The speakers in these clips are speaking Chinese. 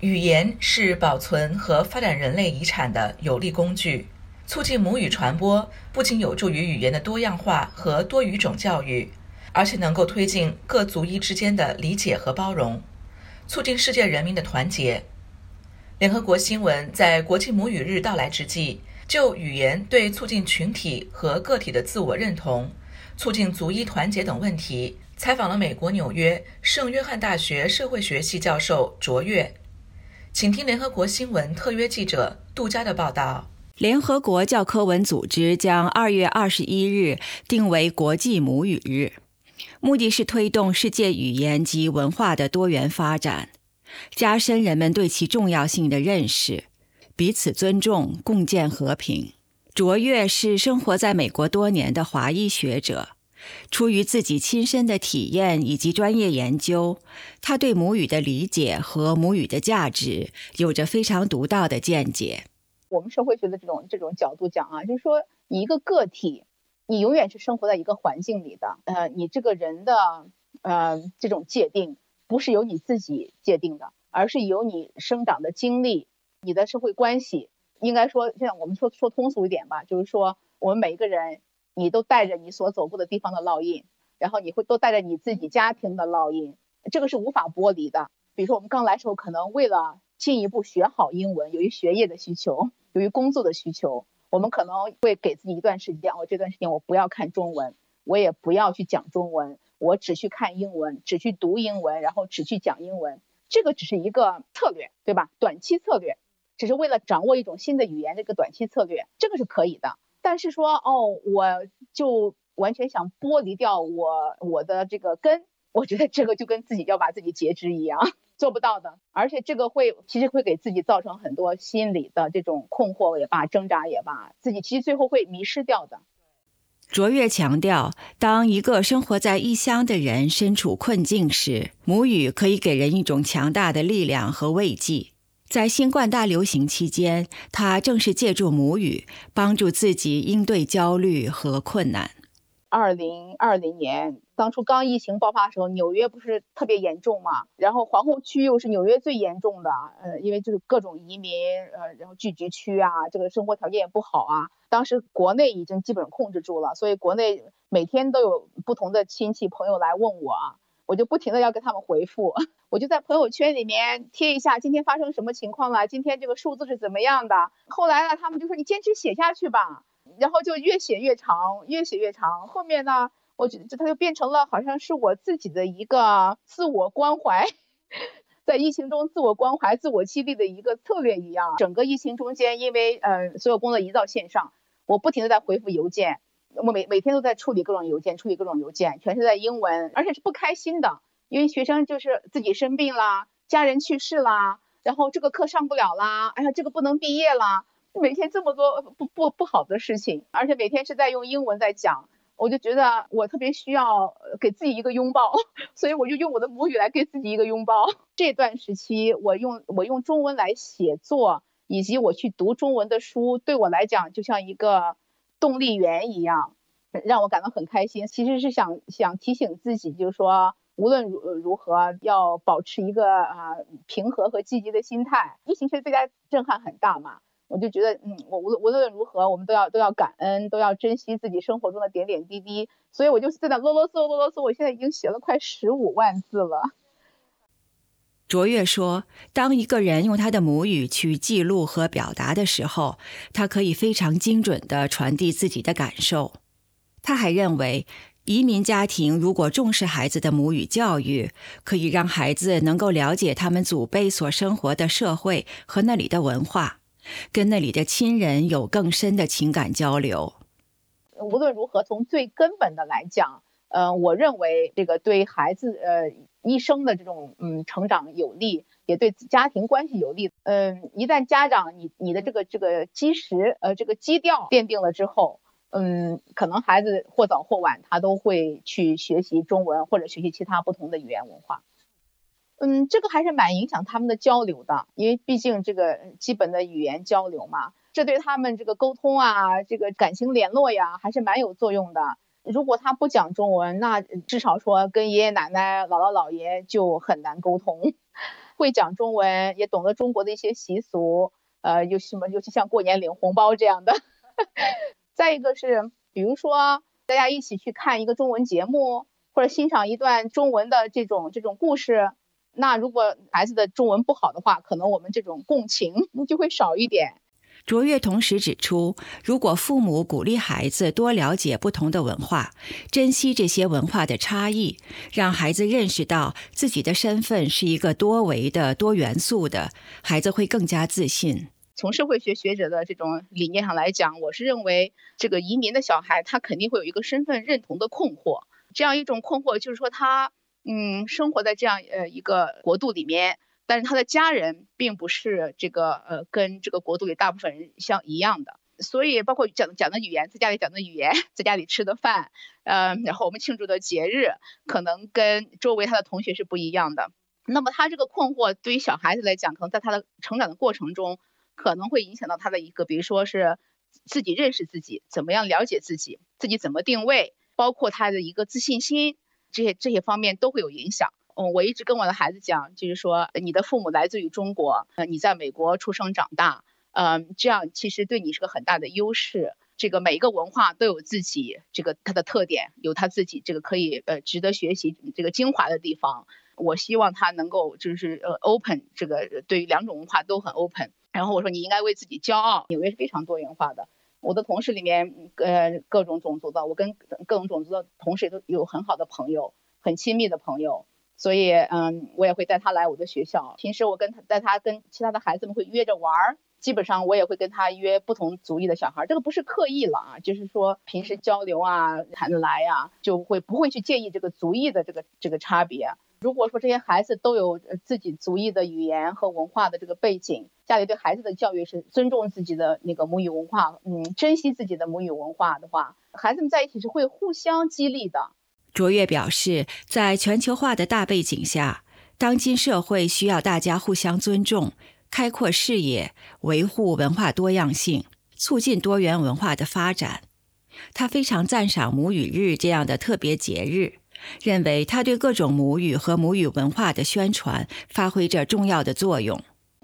语言是保存和发展人类遗产的有力工具。促进母语传播，不仅有助于语言的多样化和多语种教育，而且能够推进各族裔之间的理解和包容，促进世界人民的团结。联合国新闻在国际母语日到来之际，就语言对促进群体和个体的自我认同、促进族裔团结等问题，采访了美国纽约圣约翰大学社会学系教授卓越。请听联合国新闻特约记者杜佳的报道。联合国教科文组织将二月二十一日定为国际母语日，目的是推动世界语言及文化的多元发展，加深人们对其重要性的认识，彼此尊重，共建和平。卓越是生活在美国多年的华裔学者，出于自己亲身的体验以及专业研究，他对母语的理解和母语的价值有着非常独到的见解。我们社会学的这种这种角度讲啊，就是说，你一个个体，你永远是生活在一个环境里的。呃，你这个人的呃这种界定，不是由你自己界定的，而是由你生长的经历、你的社会关系。应该说，像我们说说通俗一点吧，就是说，我们每一个人，你都带着你所走过的地方的烙印，然后你会都带着你自己家庭的烙印，这个是无法剥离的。比如说，我们刚来时候，可能为了进一步学好英文，由于学业的需求。由于工作的需求，我们可能会给自己一段时间，我这段时间我不要看中文，我也不要去讲中文，我只去看英文，只去读英文，然后只去讲英文。这个只是一个策略，对吧？短期策略，只是为了掌握一种新的语言，这个短期策略，这个是可以的。但是说，哦，我就完全想剥离掉我我的这个根，我觉得这个就跟自己要把自己截肢一样。做不到的，而且这个会其实会给自己造成很多心理的这种困惑也罢，挣扎也罢，自己其实最后会迷失掉的。卓越强调，当一个生活在异乡的人身处困境时，母语可以给人一种强大的力量和慰藉。在新冠大流行期间，他正是借助母语帮助自己应对焦虑和困难。二零二零年，当初刚疫情爆发的时候，纽约不是特别严重嘛？然后皇后区又是纽约最严重的，呃，因为就是各种移民，呃，然后聚集区啊，这个生活条件也不好啊。当时国内已经基本控制住了，所以国内每天都有不同的亲戚朋友来问我啊，我就不停的要给他们回复，我就在朋友圈里面贴一下今天发生什么情况了，今天这个数字是怎么样的。后来呢，他们就说你坚持写下去吧。然后就越写越长，越写越长。后面呢，我觉得它就变成了好像是我自己的一个自我关怀，在疫情中自我关怀、自我激励的一个策略一样。整个疫情中间，因为呃所有工作移到线上，我不停的在回复邮件，我每每天都在处理各种邮件，处理各种邮件，全是在英文，而且是不开心的，因为学生就是自己生病啦，家人去世啦，然后这个课上不了啦，哎呀这个不能毕业啦。每天这么多不不不好的事情，而且每天是在用英文在讲，我就觉得我特别需要给自己一个拥抱，所以我就用我的母语来给自己一个拥抱。这段时期，我用我用中文来写作，以及我去读中文的书，对我来讲就像一个动力源一样，让我感到很开心。其实是想想提醒自己，就是说无论如如何要保持一个啊平和和积极的心态。疫情其实对大家震撼很大嘛。我就觉得，嗯，我无论无论如何，我们都要都要感恩，都要珍惜自己生活中的点点滴滴。所以我就在那啰啰嗦啰啰嗦，我现在已经写了快十五万字了。卓越说，当一个人用他的母语去记录和表达的时候，他可以非常精准地传递自己的感受。他还认为，移民家庭如果重视孩子的母语教育，可以让孩子能够了解他们祖辈所生活的社会和那里的文化。跟那里的亲人有更深的情感交流。无论如何，从最根本的来讲，呃，我认为这个对孩子呃一生的这种嗯成长有利，也对家庭关系有利。嗯，一旦家长你你的这个这个基石呃这个基调奠定了之后，嗯，可能孩子或早或晚他都会去学习中文或者学习其他不同的语言文化。嗯，这个还是蛮影响他们的交流的，因为毕竟这个基本的语言交流嘛，这对他们这个沟通啊，这个感情联络呀，还是蛮有作用的。如果他不讲中文，那至少说跟爷爷奶奶、姥姥姥爷就很难沟通。会讲中文，也懂得中国的一些习俗，呃，有什么，尤其像过年领红包这样的。再一个是，比如说大家一起去看一个中文节目，或者欣赏一段中文的这种这种故事，那如果孩子的中文不好的话，可能我们这种共情 就会少一点。卓越同时指出，如果父母鼓励孩子多了解不同的文化，珍惜这些文化的差异，让孩子认识到自己的身份是一个多维的、多元素的，孩子会更加自信。从社会学学者的这种理念上来讲，我是认为这个移民的小孩他肯定会有一个身份认同的困惑，这样一种困惑就是说他嗯生活在这样呃一个国度里面。但是他的家人并不是这个呃跟这个国度里大部分人像一样的，所以包括讲讲的语言，在家里讲的语言，在家里吃的饭，呃，然后我们庆祝的节日，可能跟周围他的同学是不一样的。那么他这个困惑对于小孩子来讲，可能在他的成长的过程中，可能会影响到他的一个，比如说是自己认识自己，怎么样了解自己，自己怎么定位，包括他的一个自信心，这些这些方面都会有影响。嗯，我一直跟我的孩子讲，就是说，你的父母来自于中国，呃，你在美国出生长大，嗯，这样其实对你是个很大的优势。这个每一个文化都有自己这个它的特点，有他自己这个可以呃值得学习这个精华的地方。我希望他能够就是呃 open 这个对于两种文化都很 open。然后我说你应该为自己骄傲，纽约是非常多元化的。我的同事里面呃各种种族的，我跟各种种族的同事都有很好的朋友，很亲密的朋友。所以，嗯，我也会带他来我的学校。平时我跟他带他跟其他的孩子们会约着玩儿，基本上我也会跟他约不同族裔的小孩。这个不是刻意了啊，就是说平时交流啊，谈得来呀，就会不会去介意这个族裔的这个这个差别。如果说这些孩子都有自己族裔的语言和文化的这个背景，家里对孩子的教育是尊重自己的那个母语文化，嗯，珍惜自己的母语文化的话，孩子们在一起是会互相激励的。卓越表示，在全球化的大背景下，当今社会需要大家互相尊重、开阔视野、维护文化多样性、促进多元文化的发展。他非常赞赏母语日这样的特别节日，认为它对各种母语和母语文化的宣传发挥着重要的作用。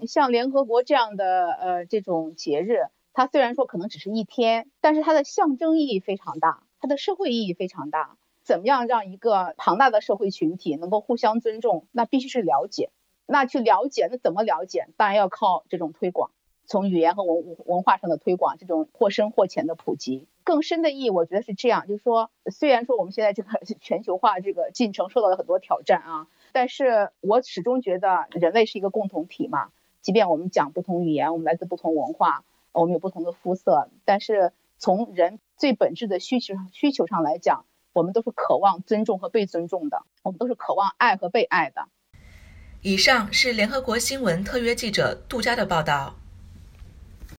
像联合国这样的呃这种节日，它虽然说可能只是一天，但是它的象征意义非常大，它的社会意义非常大。怎么样让一个庞大的社会群体能够互相尊重？那必须是了解。那去了解，那怎么了解？当然要靠这种推广，从语言和文文化上的推广，这种或深或浅的普及。更深的意义，我觉得是这样，就是说，虽然说我们现在这个全球化这个进程受到了很多挑战啊，但是我始终觉得人类是一个共同体嘛。即便我们讲不同语言，我们来自不同文化，我们有不同的肤色，但是从人最本质的需求需求上来讲。我们都是渴望尊重和被尊重的，我们都是渴望爱和被爱的。以上是联合国新闻特约记者杜佳的报道。